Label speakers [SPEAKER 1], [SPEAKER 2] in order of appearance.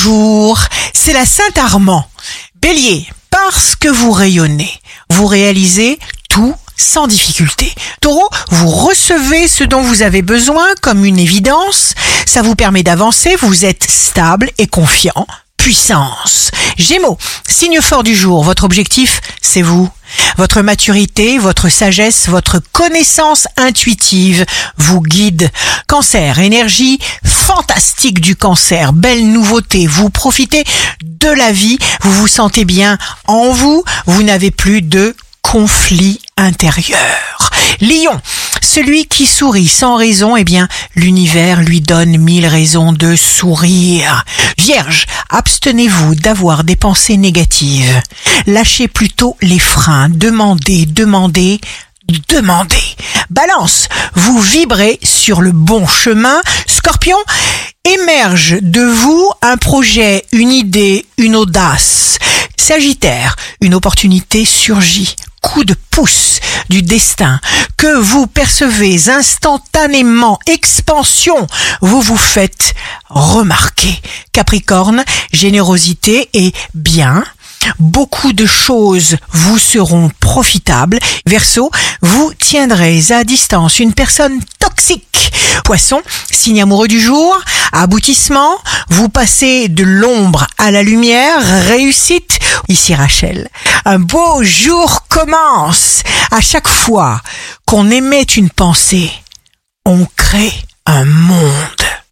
[SPEAKER 1] Bonjour, c'est la Sainte Armand. Bélier, parce que vous rayonnez, vous réalisez tout sans difficulté. Taureau, vous recevez ce dont vous avez besoin comme une évidence, ça vous permet d'avancer, vous êtes stable et confiant. Puissance. Gémeaux, signe fort du jour, votre objectif, c'est vous. Votre maturité, votre sagesse, votre connaissance intuitive vous guide. Cancer, énergie fantastique du cancer, belle nouveauté, vous profitez de la vie, vous vous sentez bien en vous, vous n'avez plus de conflit intérieur. Lion, celui qui sourit sans raison, eh bien, l'univers lui donne mille raisons de sourire. Vierge, abstenez-vous d'avoir des pensées négatives. Lâchez plutôt les freins. Demandez, demandez, demandez. Balance, vous vibrez sur le bon chemin. Scorpion, émerge de vous un projet, une idée, une audace. Sagittaire, une opportunité surgit coup de pouce du destin que vous percevez instantanément, expansion, vous vous faites remarquer. Capricorne, générosité et bien. Beaucoup de choses vous seront profitables. Verseau, vous tiendrez à distance une personne toxique. Poisson, signe amoureux du jour, aboutissement, vous passez de l'ombre à la lumière, réussite. Ici Rachel, un beau jour commence. À chaque fois qu'on émet une pensée, on crée un monde.